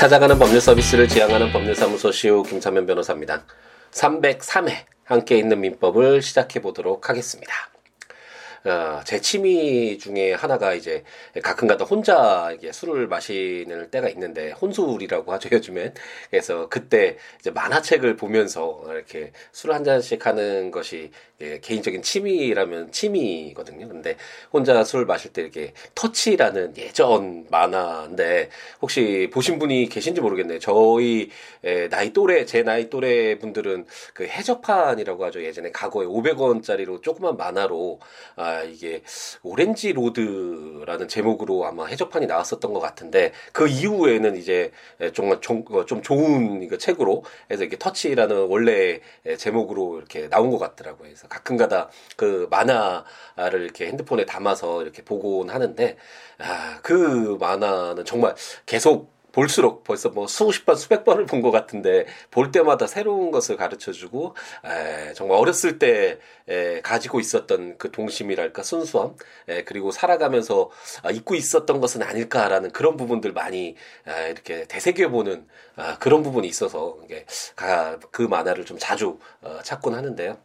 찾아가는 법률 서비스를 지향하는 법률사무소 시우 김사면 변호사입니다. 303회 함께 있는 민법을 시작해 보도록 하겠습니다. 어, 제 취미 중에 하나가 이제 가끔가다 혼자 이게 술을 마시는 때가 있는데 혼술이라고 하죠 요즘엔 그래서 그때 이제 만화책을 보면서 이렇게 술 한 잔씩 하는 것이 예, 개인적인 취미라면 취미거든요. 근데 혼자 술 마실 때 이렇게 터치라는 예전 만화인데 혹시 보신 분이 계신지 모르겠네요. 저희 에, 나이 또래 제 나이 또래 분들은 그 해적판이라고 하죠. 예전에 과거에 500원짜리로 조그만 만화로 아 이게 오렌지 로드라는 제목으로 아마 해적판이 나왔었던 것 같은데 그 이후에는 이제 정말 좀, 어, 좀 좋은 이거 책으로 해서 이게 터치라는 원래 제목으로 이렇게 나온 것 같더라고요. 그래서 가끔가다 그 만화를 이렇게 핸드폰에 담아서 이렇게 보곤 하는데 아, 그 만화는 정말 계속 볼수록 벌써 뭐 수십 번, 수백 번을 본 것 같은데 볼 때마다 새로운 것을 가르쳐 주고 에, 정말 어렸을 때 에, 가지고 있었던 그 동심이랄까 순수함 에, 그리고 살아가면서 아, 잊고 있었던 것은 아닐까라는 그런 부분들 많이 아, 이렇게 되새겨보는 아, 그런 부분이 있어서 이게 가, 그 만화를 좀 자주 어, 찾곤 하는데요.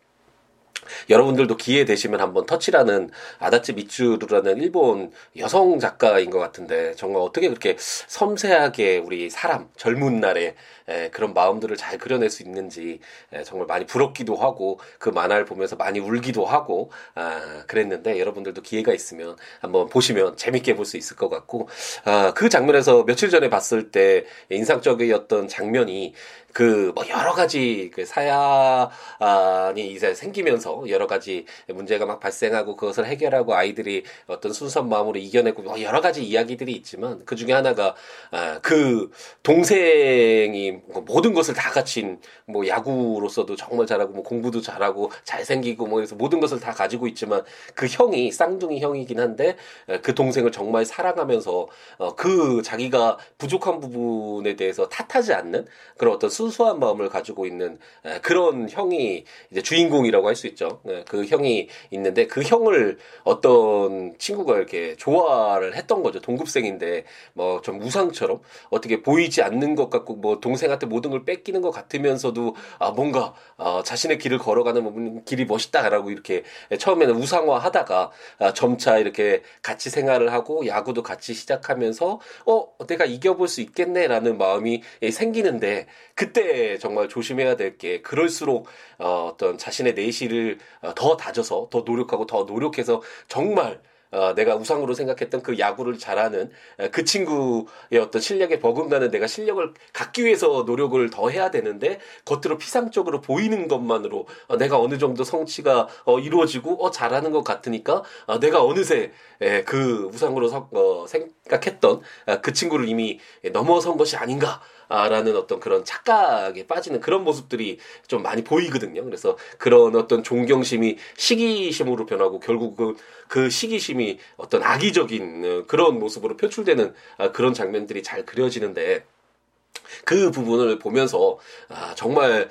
여러분들도 기회 되시면 한번 터치라는 아다치 미츠루라는 일본 여성 작가인 것 같은데 정말 어떻게 그렇게 섬세하게 우리 사람 젊은 날에 에, 그런 마음들을 잘 그려낼 수 있는지 에, 정말 많이 부럽기도 하고 그 만화를 보면서 많이 울기도 하고 아, 그랬는데 여러분들도 기회가 있으면 한번 보시면 재밌게 볼 수 있을 것 같고 아, 그 장면에서 며칠 전에 봤을 때 인상적이었던 장면이 그 뭐 여러 가지 그 사야이 이제 생기면서 여러 가지 문제가 막 발생하고 그것을 해결하고 아이들이 어떤 순수한 마음으로 이겨내고 뭐 여러 가지 이야기들이 있지만 그 중에 하나가 아, 그 동생이 뭐 모든 것을 다 갖춘 뭐 야구로서도 정말 잘하고 뭐 공부도 잘하고 잘생기고 뭐 그래서 모든 것을 다 가지고 있지만 그 형이 쌍둥이 형이긴 한데 그 동생을 정말 사랑하면서 어, 그 자기가 부족한 부분에 대해서 탓하지 않는 그런 어떤 순수한 마음을 가지고 있는 그런 형이 이제 주인공이라고 할 수 있죠. 그 형이 있는데 그 형을 어떤 친구가 이렇게 좋아를 했던 거죠. 동급생인데 뭐 좀 우상처럼 어떻게 보이지 않는 것 같고 뭐 동생 동생한테 모든 걸 뺏기는 것 같으면서도 아 뭔가 아, 자신의 길을 걸어가는 길이 멋있다라고 이렇게 처음에는 우상화하다가 아, 점차 이렇게 같이 생활을 하고 야구도 같이 시작하면서 어 내가 이겨볼 수 있겠네라는 마음이 생기는데 그때 정말 조심해야 될 게 그럴수록 어, 어떤 자신의 내실을 어, 더 다져서 더 노력하고 더 노력해서 정말 어, 내가 우상으로 생각했던 그 야구를 잘하는 그 친구의 어떤 실력에 버금가는 내가 실력을 갖기 위해서 노력을 더 해야 되는데 겉으로 피상적으로 보이는 것만으로 어, 내가 어느 정도 성취가 어, 이루어지고 어, 잘하는 것 같으니까 어, 내가 어느새 에, 그 우상으로 서, 어, 생각했던 어, 그 친구를 이미 넘어선 것이 아닌가 라는 어떤 그런 착각에 빠지는 그런 모습들이 좀 많이 보이거든요. 그래서 그런 어떤 존경심이 시기심으로 변하고 결국 그, 그 시기심이 어떤 악의적인 어, 그런 모습으로 표출되는 아, 그런 장면들이 잘 그려지는데 그 부분을 보면서 아, 정말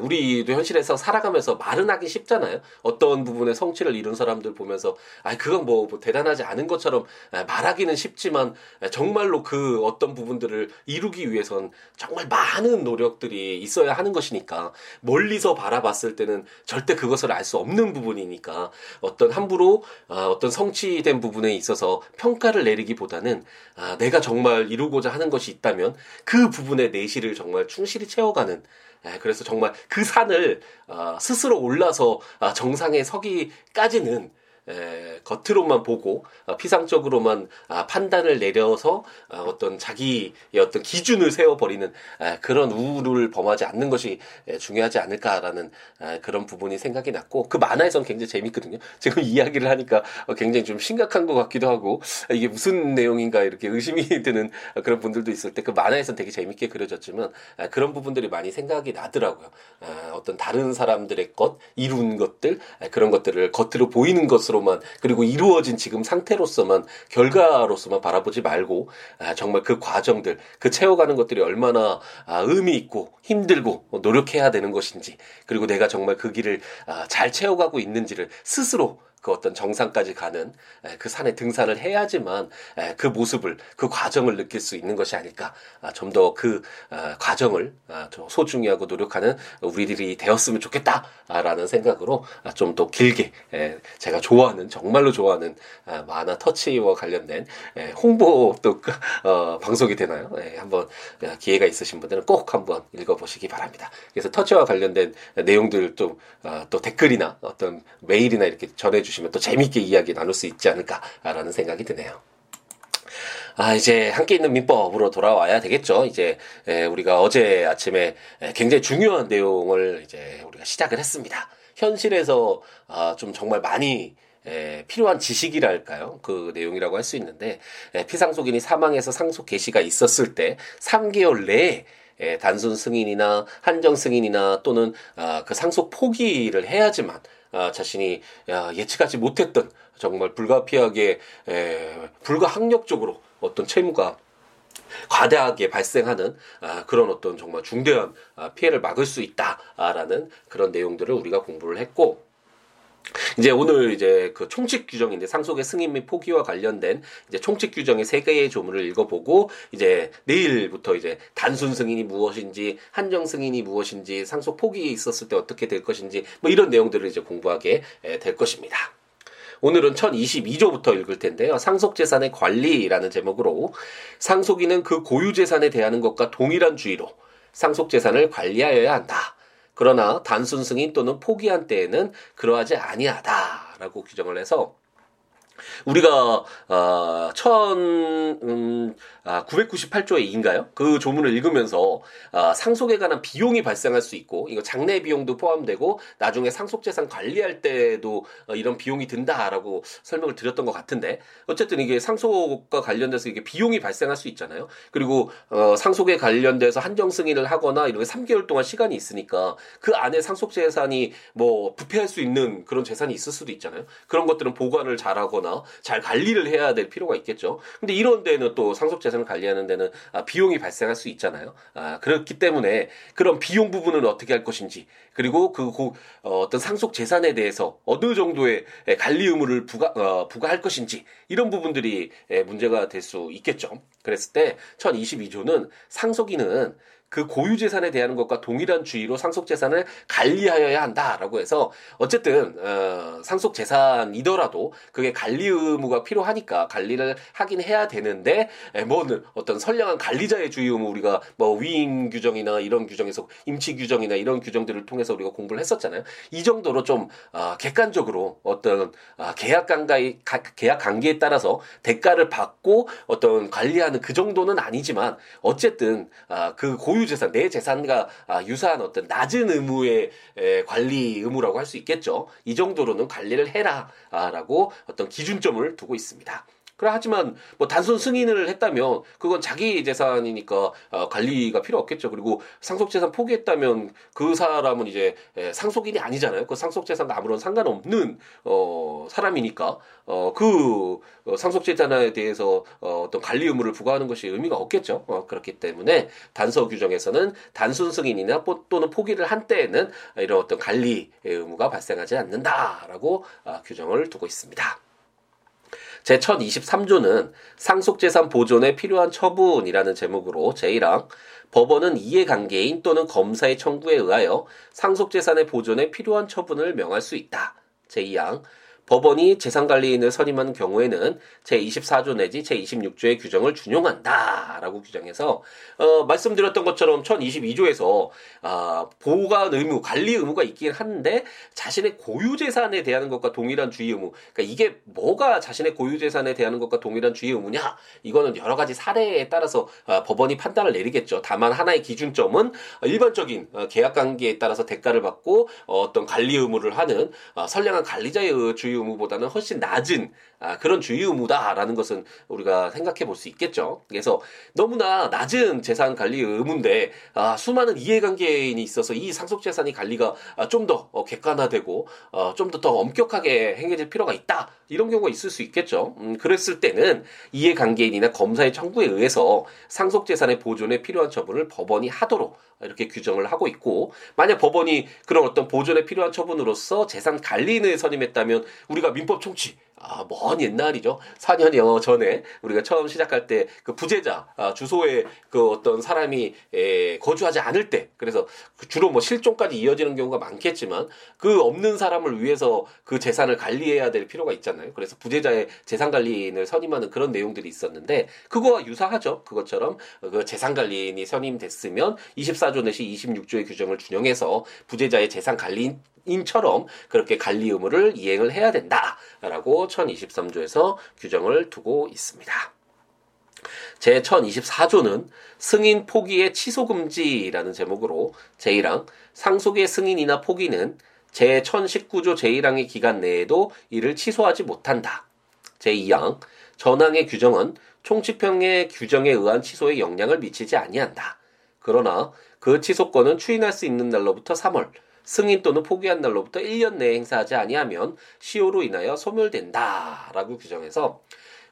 우리도 현실에서 살아가면서 말은 하기 쉽잖아요. 어떤 부분에 성취를 이룬 사람들 보면서 아 그건 뭐, 뭐 대단하지 않은 것처럼 말하기는 쉽지만 정말로 그 어떤 부분들을 이루기 위해선 정말 많은 노력들이 있어야 하는 것이니까 멀리서 바라봤을 때는 절대 그것을 알 수 없는 부분이니까 어떤 함부로 아, 어떤 성취된 부분에 있어서 평가를 내리기보다는 아, 내가 정말 이루고자 하는 것이 있다면 그 부분 부분의 내실을 정말 충실히 채워가는 예, 그래서 정말 그 산을 어, 스스로 올라서 아, 정상에 서기까지는 에, 겉으로만 보고 어, 피상적으로만 아, 판단을 내려서 아, 어떤 자기의 어떤 기준을 세워버리는 아, 그런 우를 범하지 않는 것이 에, 중요하지 않을까라는 아, 그런 부분이 생각이 났고 그 만화에서는 굉장히 재밌거든요. 지금 이야기를 하니까 어, 굉장히 좀 심각한 것 같기도 하고 아, 이게 무슨 내용인가 이렇게 의심이 드는 그런 분들도 있을 때 그 만화에서는 되게 재밌게 그려졌지만 아, 그런 부분들이 많이 생각이 나더라고요. 아, 어떤 다른 사람들의 것 이룬 것들 아, 그런 것들을 겉으로 보이는 것으로 것으로만 그리고 이루어진 지금 상태로서만 결과로서만 바라보지 말고 아, 정말 그 과정들 그 채워가는 것들이 얼마나 아, 의미 있고 힘들고 노력해야 되는 것인지 그리고 내가 정말 그 길을 아, 잘 채워가고 있는지를 스스로 그 어떤 정상까지 가는 그 산에 등산을 해야지만 그 모습을 그 과정을 느낄 수 있는 것이 아닐까 아, 좀더그 아, 과정을 아, 소중히 하고 노력하는 우리들이 되었으면 좋겠다라는 생각으로 좀 더 길게 제가 좋아하는 정말로 좋아하는 만화 터치와 관련된 홍보 또 어, 방송이 되나요? 한번 기회가 있으신 분들은 꼭 한번 읽어보시기 바랍니다. 그래서 터치와 관련된 내용들 좀또 어, 댓글이나 어떤 메일이나 이렇게 전해주시. 주시면 또 재미있게 이야기 나눌 수 있지 않을까라는 생각이 드네요. 아, 이제 함께 있는 민법으로 돌아와야 되겠죠. 이제 우리가 어제 아침에 굉장히 중요한 내용을 이제 우리가 시작을 했습니다. 현실에서 아, 좀 정말 많이 에, 필요한 지식이랄까요? 그 내용이라고 할 수 있는데 에, 피상속인이 사망해서 상속 개시가 있었을 때 3개월 내에 에, 단순 승인이나 한정 승인이나 또는 아, 그 상속 포기를 해야지만 아, 자신이 야, 예측하지 못했던 정말 불가피하게 에, 불가항력적으로 어떤 채무가 과대하게 발생하는 아, 그런 어떤 정말 중대한 아, 피해를 막을 수 있다라는 그런 내용들을 우리가 공부를 했고 이제 오늘 이제 그 총칙 규정인데 상속의 승인 및 포기와 관련된 이제 총칙 규정의 세 개의 조문을 읽어보고 이제 내일부터 이제 단순 승인이 무엇인지 한정 승인이 무엇인지 상속 포기 있었을 때 어떻게 될 것인지 뭐 이런 내용들을 이제 공부하게 될 것입니다. 오늘은 1022조부터 읽을 텐데요. 상속재산의 관리라는 제목으로 상속인은 그 고유재산에 대하는 것과 동일한 주의로 상속재산을 관리하여야 한다. 그러나 단순 승인 또는 포기한 때에는 그러하지 아니하다라고 규정을 해서 우리가 어, 천 음, 아, 998조의 2인가요? 그 조문을 읽으면서 아, 상속에 관한 비용이 발생할 수 있고 이거 장래 비용도 포함되고 나중에 상속 재산 관리할 때도 어, 이런 비용이 든다라고 설명을 드렸던 것 같은데 어쨌든 이게 상속과 관련돼서 이게 비용이 발생할 수 있잖아요. 그리고 어, 상속에 관련돼서 한정 승인을 하거나 이렇게 3개월 동안 시간이 있으니까 그 안에 상속 재산이 뭐 부패할 수 있는 그런 재산이 있을 수도 있잖아요. 그런 것들은 보관을 잘하거나 하거나 잘 관리를 해야 될 필요가 있겠죠. 근데 이런 데는 또 상속 재산을 관리하는 데는 아, 비용이 발생할 수 있잖아요. 아, 그렇기 때문에 그런 비용 부분을 어떻게 할 것인지 그리고 그 고, 어, 어떤 상속 재산에 대해서 어느 정도의 관리 의무를 부과 어, 부과할 것인지 이런 부분들이 문제가 될 수 있겠죠. 그랬을 때 1022조는 상속인은 그 고유 재산에 대한 것과 동일한 주의로 상속 재산을 관리하여야 한다라고 해서 어쨌든 어, 상속 재산이더라도 그게 관리 의무가 필요하니까 관리를 하긴 해야 되는데 뭐는 어떤 선량한 관리자의 주의 의무 우리가 뭐 위임 규정이나 이런 규정에서 임치 규정이나 이런 규정들을 통해서 우리가 공부를 했었잖아요. 이 정도로 좀 어, 객관적으로 어떤 어, 계약 관계 계약 관계에 따라서 대가를 받고 어떤 관리하는 그 정도는 아니지만 어쨌든 어, 그 고유 고유 재산, 내 재산과 아, 유사한 어떤 낮은 의무의 관리 의무라고 할 수 있겠죠. 이 정도로는 관리를 해라 라고 어떤 기준점을 두고 있습니다. 그래 하지만 뭐 단순 승인을 했다면 그건 자기 재산이니까 어, 관리가 필요 없겠죠. 그리고 상속 재산 포기했다면 그 사람은 이제 에, 상속인이 아니잖아요. 그 상속 재산과 아무런 상관없는 어 사람이니까 어그 어, 상속 재산에 대해서 어, 어떤 관리 의무를 부과하는 것이 의미가 없겠죠. 어, 그렇기 때문에 단서 규정에서는 단순 승인이나 또는 포기를 한 때에는 이런 어떤 관리 의무가 발생하지 않는다라고 어, 규정을 두고 있습니다. 제1023조는 상속재산 보존에 필요한 처분이라는 제목으로 제1항 법원은 이해관계인 또는 검사의 청구에 의하여 상속재산의 보존에 필요한 처분을 명할 수 있다. 제2항 법원이 재산관리인을 선임한 경우에는 제24조 내지 제26조의 규정을 준용한다라고 규정해서 어, 말씀드렸던 것처럼 1022조에서 아, 보관 의무, 관리 의무가 있긴 한데 자신의 고유 재산에 대한 것과 동일한 주의 의무. 그러니까 이게 뭐가 자신의 고유 재산에 대한 것과 동일한 주의 의무냐? 이거는 여러 가지 사례에 따라서 아, 법원이 판단을 내리겠죠. 다만 하나의 기준점은 일반적인 어, 계약 관계에 따라서 대가를 받고 어, 어떤 관리 의무를 하는 어, 선량한 관리자의 주의 의무보다는 훨씬 낮은 아, 그런 주의 의무다라는 것은 우리가 생각해 볼 수 있겠죠. 그래서 너무나 낮은 재산 관리 의무인데 아, 수많은 이해관계인이 있어서 이 상속 재산이 관리가 아, 좀더 어, 객관화되고 어, 좀더 더 엄격하게 행해질 필요가 있다 이런 경우가 있을 수 있겠죠. 음, 그랬을 때는 이해관계인이나 검사의 청구에 의해서 상속 재산의 보존에 필요한 처분을 법원이 하도록 이렇게 규정을 하고 있고 만약 법원이 그런 어떤 보존에 필요한 처분으로서 재산 관리인을 선임했다면 우리가 민법 총칙 아, 먼 옛날이죠. 4년여 전에 우리가 처음 시작할 때 그 부재자 아, 주소에 그 어떤 사람이 에, 거주하지 않을 때 그래서 그 주로 뭐 실종까지 이어지는 경우가 많겠지만 그 없는 사람을 위해서 그 재산을 관리해야 될 필요가 있잖아요. 그래서 부재자의 재산 관리인을 선임하는 그런 내용들이 있었는데 그거와 유사하죠. 그것처럼 그 재산 관리인이 선임됐으면 24조 내시 26조의 규정을 준용해서 부재자의 재산 관리인 인처럼 그렇게 관리 의무를 이행을 해야 된다라고 1023조에서 규정을 두고 있습니다. 제 1024조는 승인 포기의 취소 금지라는 제목으로 제1항 상속의 승인이나 포기는 제 1019조 제1항의 기간 내에도 이를 취소하지 못한다. 제2항 전항의 규정은 총칙평의 규정에 의한 취소에 영향을 미치지 아니한다. 그러나 그 취소권은 추인할 수 있는 날로부터 3월, 승인 또는 포기한 날로부터 1년 내에 행사하지 아니하면 시효로 인하여 소멸된다라고 규정해서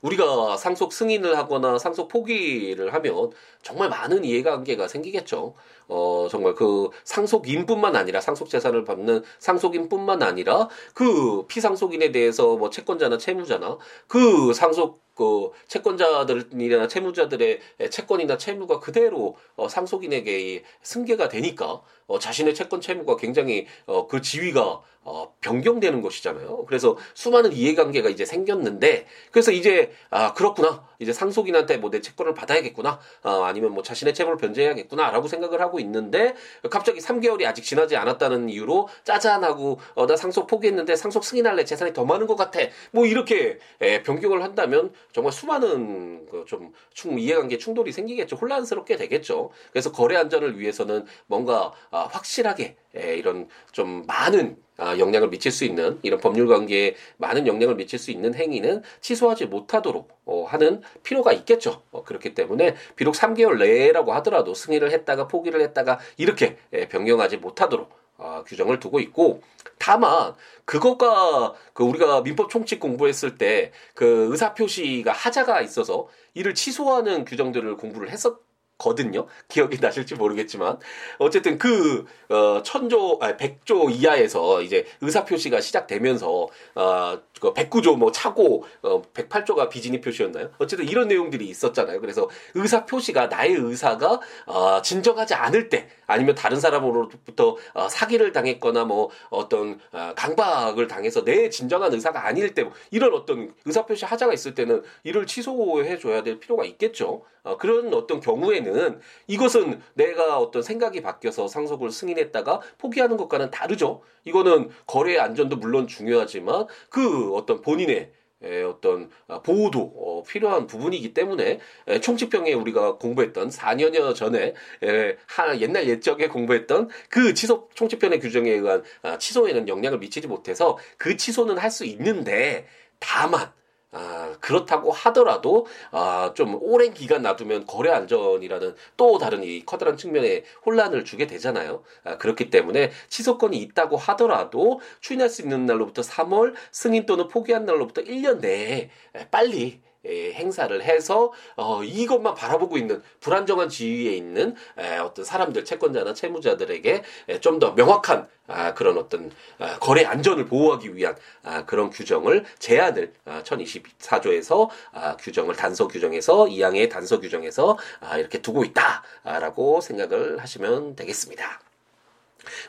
우리가 상속 승인을 하거나 상속 포기를 하면 정말 많은 이해관계가 생기겠죠. 어, 정말 그 상속인뿐만 아니라 상속 재산을 받는 상속인뿐만 아니라 그 피상속인에 대해서 뭐 채권자나 채무자나 그 상속 그 채권자들이나 채무자들의 채권이나 채무가 그대로 어, 상속인에게 승계가 되니까 어, 자신의 채권 채무가 굉장히 어, 그 지위가 어, 변경되는 것이잖아요. 그래서 수많은 이해관계가 이제 생겼는데 그래서 이제 아 그렇구나 이제 상속인한테 뭐 내 채권을 받아야겠구나 어, 아니면 뭐 자신의 채무를 변제해야겠구나라고 생각을 하고 있는데 갑자기 3개월이 아직 지나지 않았다는 이유로 짜잔하고 어, 나 상속 포기했는데 상속 승인할래. 재산이 더 많은 것 같아. 뭐 이렇게 에, 변경을 한다면 정말 수많은 그좀 이해관계 충돌이 생기겠죠. 혼란스럽게 되겠죠. 그래서 거래 안전을 위해서는 뭔가 아, 확실하게 에, 이런 좀 많은 아, 영향을 미칠 수 있는 이런 법률 관계에 많은 영향을 미칠 수 있는 행위는 취소하지 못하도록 어, 하는 필요가 있겠죠. 어, 그렇기 때문에 비록 3개월 내라고 하더라도 승인을 했다가 포기를 했다가 이렇게 에, 변경하지 못하도록 어, 규정을 두고 있고 다만 그것과 그 우리가 민법 총칙 공부했을 때 그 의사 표시가 하자가 있어서 이를 취소하는 규정들을 공부를 했었 거든요. 기억이 나실지 모르겠지만 어쨌든 그 어, 천조 아 백조 이하에서 이제 의사 표시가 시작되면서 어, 그 109조 뭐 차고 어, 108조가 비진입 표시였나요? 어쨌든 이런 내용들이 있었잖아요. 그래서 의사 표시가 나의 의사가 어, 진정하지 않을 때 아니면 다른 사람으로부터 어, 사기를 당했거나 뭐 어떤 어, 강박을 당해서 내 진정한 의사가 아닐 때뭐 이런 어떤 의사 표시 하자가 있을 때는 이를 취소해 줘야 될 필요가 있겠죠. 어, 그런 어떤 경우에 는 이것은 내가 어떤 생각이 바뀌어서 상속을 승인했다가 포기하는 것과는 다르죠. 이거는 거래 안전도 물론 중요하지만 그 어떤 본인의 에, 어떤 아, 보호도 어, 필요한 부분이기 때문에 에, 총칙병에 우리가 공부했던 4년여 전에 에, 하, 옛날 옛적에 공부했던 그 취소 총칙병의 규정에 의한 아, 취소에는 영향을 미치지 못해서 그 취소는 할 수 있는데 다만 아, 그렇다고 하더라도 아, 좀 오랜 기간 놔두면 거래 안전이라는 또 다른 이 커다란 측면에 혼란을 주게 되잖아요. 아, 그렇기 때문에 취소권이 있다고 하더라도 추인할 수 있는 날로부터 3월 승인 또는 포기한 날로부터 1년 내에 빨리 예, 행사를 해서 어, 이것만 바라보고 있는 불안정한 지위에 있는 에, 어떤 사람들 채권자나 채무자들에게 좀 더 명확한 아, 그런 어떤 아, 거래 안전을 보호하기 위한 아, 그런 규정을 제한을 아, 1024조에서 아, 규정을 단서 규정에서 이항의 단서 규정에서 아, 이렇게 두고 있다라고 생각을 하시면 되겠습니다.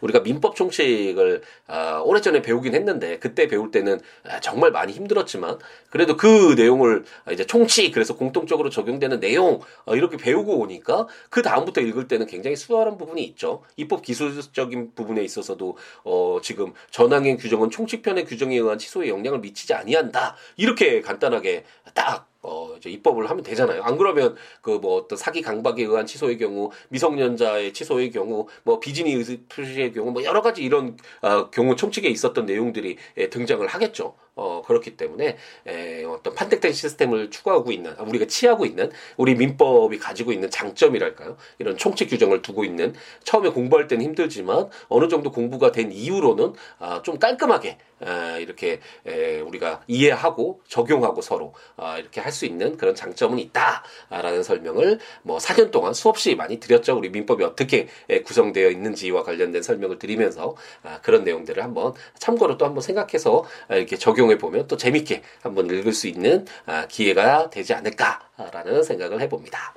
우리가 민법 총칙을 아, 오래전에 배우긴 했는데 그때 배울 때는 아, 정말 많이 힘들었지만 그래도 그 내용을 이제 총칙 그래서 공통적으로 적용되는 내용 어, 이렇게 배우고 오니까 그 다음부터 읽을 때는 굉장히 수월한 부분이 있죠. 입법 기술적인 부분에 있어서도 어, 지금 전항행 규정은 총칙편의 규정에 의한 취소에 영향을 미치지 아니한다 이렇게 간단하게 딱 어, 이제 입법을 하면 되잖아요. 안 그러면 그 뭐 어떤 사기 강박에 의한 취소의 경우, 미성년자의 취소의 경우, 뭐 비진이 표시의 경우, 뭐 여러 가지 이런 어, 경우 총칙에 있었던 내용들이 예, 등장을 하겠죠. 어, 그렇기 때문에 에, 어떤 판택된 시스템을 추구하고 있는 아, 우리가 취하고 있는 우리 민법이 가지고 있는 장점이랄까요? 이런 총칙 규정을 두고 있는 처음에 공부할 때는 힘들지만 어느 정도 공부가 된 이후로는 아, 좀 깔끔하게 아, 이렇게 에, 우리가 이해하고 적용하고 서로 아, 이렇게 할 수 있는 그런 장점은 있다라는 설명을 뭐 4년 동안 수없이 많이 드렸죠. 우리 민법이 어떻게 에, 구성되어 있는지와 관련된 설명을 드리면서 아, 그런 내용들을 한번 참고로 또 한번 생각해서 아, 이렇게 적용 이용해 보면 또 재밌게 한번 읽을 수 있는 아, 기회가 되지 않을까라는 생각을 해봅니다.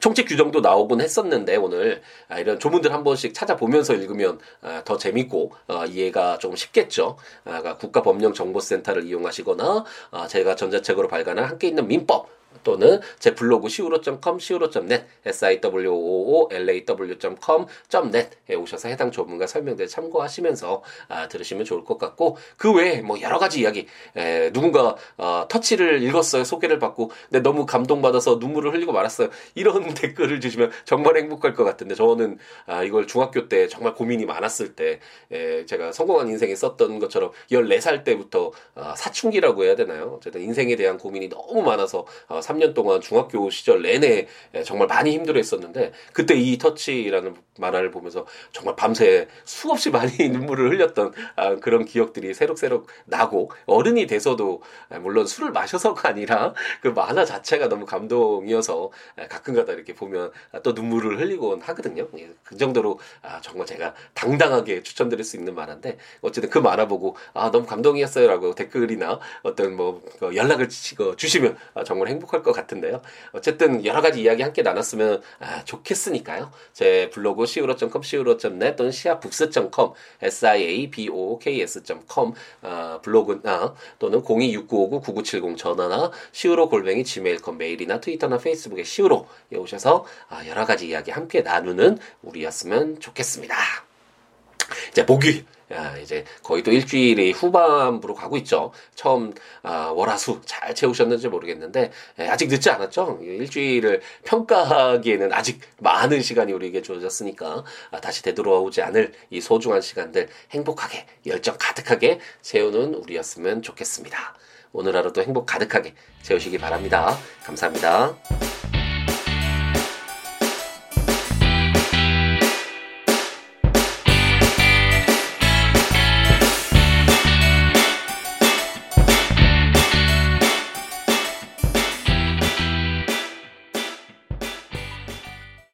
총칙 규정도 나오곤 했었는데 오늘 아, 이런 조문들 한 번씩 찾아보면서 읽으면 아, 더 재밌고 어, 이해가 좀 쉽겠죠. 국가법령정보센터를 이용하시거나 제가 전자책으로 발간한 함께 있는 민법 또는 제 블로그 siwo.com, siwo.net, siwoolaw.com.net에 오셔서 해당 조문과 설명들 참고하시면서 아, 들으시면 좋을 것 같고 그 외에 뭐 여러 가지 이야기 에, 누군가 어, 터치를 읽었어요 소개를 받고 근데 너무 감동받아서 눈물을 흘리고 말았어요. 이런 댓글을 주시면 정말 행복할 것 같은데 저는 아, 이걸 중학교 때 정말 고민이 많았을 때 에, 제가 성공한 인생에 썼던 것처럼 14살 때부터 어, 사춘기라고 해야 되나요? 어쨌든 인생에 대한 고민이 너무 많아서 어, 3년 동안 중학교 시절 내내 정말 많이 힘들어 했었는데 그때 이 터치라는 만화를 보면서 정말 밤새 수없이 많이 눈물을 흘렸던 아, 그런 기억들이 새록새록 나고 어른이 돼서도 물론 술을 마셔서가 아니라 그 만화 자체가 너무 감동이어서 가끔가다 이렇게 보면 또 눈물을 흘리곤 하거든요. 예, 그 정도로 아, 정말 제가 당당하게 추천드릴 수 있는 만화인데 어쨌든 그 만화 보고 아 너무 감동이었어요라고 댓글이나 어떤 뭐그 연락을 주시면 아, 정말 행복 할 것 같은데요. 어쨌든 여러 가지 이야기 함께 나눴으면 아, 좋겠으니까요. 제 블로그 siwo.com, siwo.net 또는 siabooks.com, siabooks.com 어, 블로그나 또는 026959-9970 전화나 siwo 골뱅이 gmail.com 메일이나 트위터나 페이스북에 siwo에 오셔서 아, 여러 가지 이야기 함께 나누는 우리였으면 좋겠습니다. 이제 목요일 야, 이제 거의 또 일주일이 후반부로 가고 있죠. 처음 아, 월화수 잘 채우셨는지 모르겠는데 예, 아직 늦지 않았죠. 일주일을 평가하기에는 아직 많은 시간이 우리에게 주어졌으니까 아, 다시 되돌아오지 않을 이 소중한 시간들 행복하게 열정 가득하게 채우는 우리였으면 좋겠습니다. 오늘 하루도 행복 가득하게 채우시기 바랍니다. 감사합니다.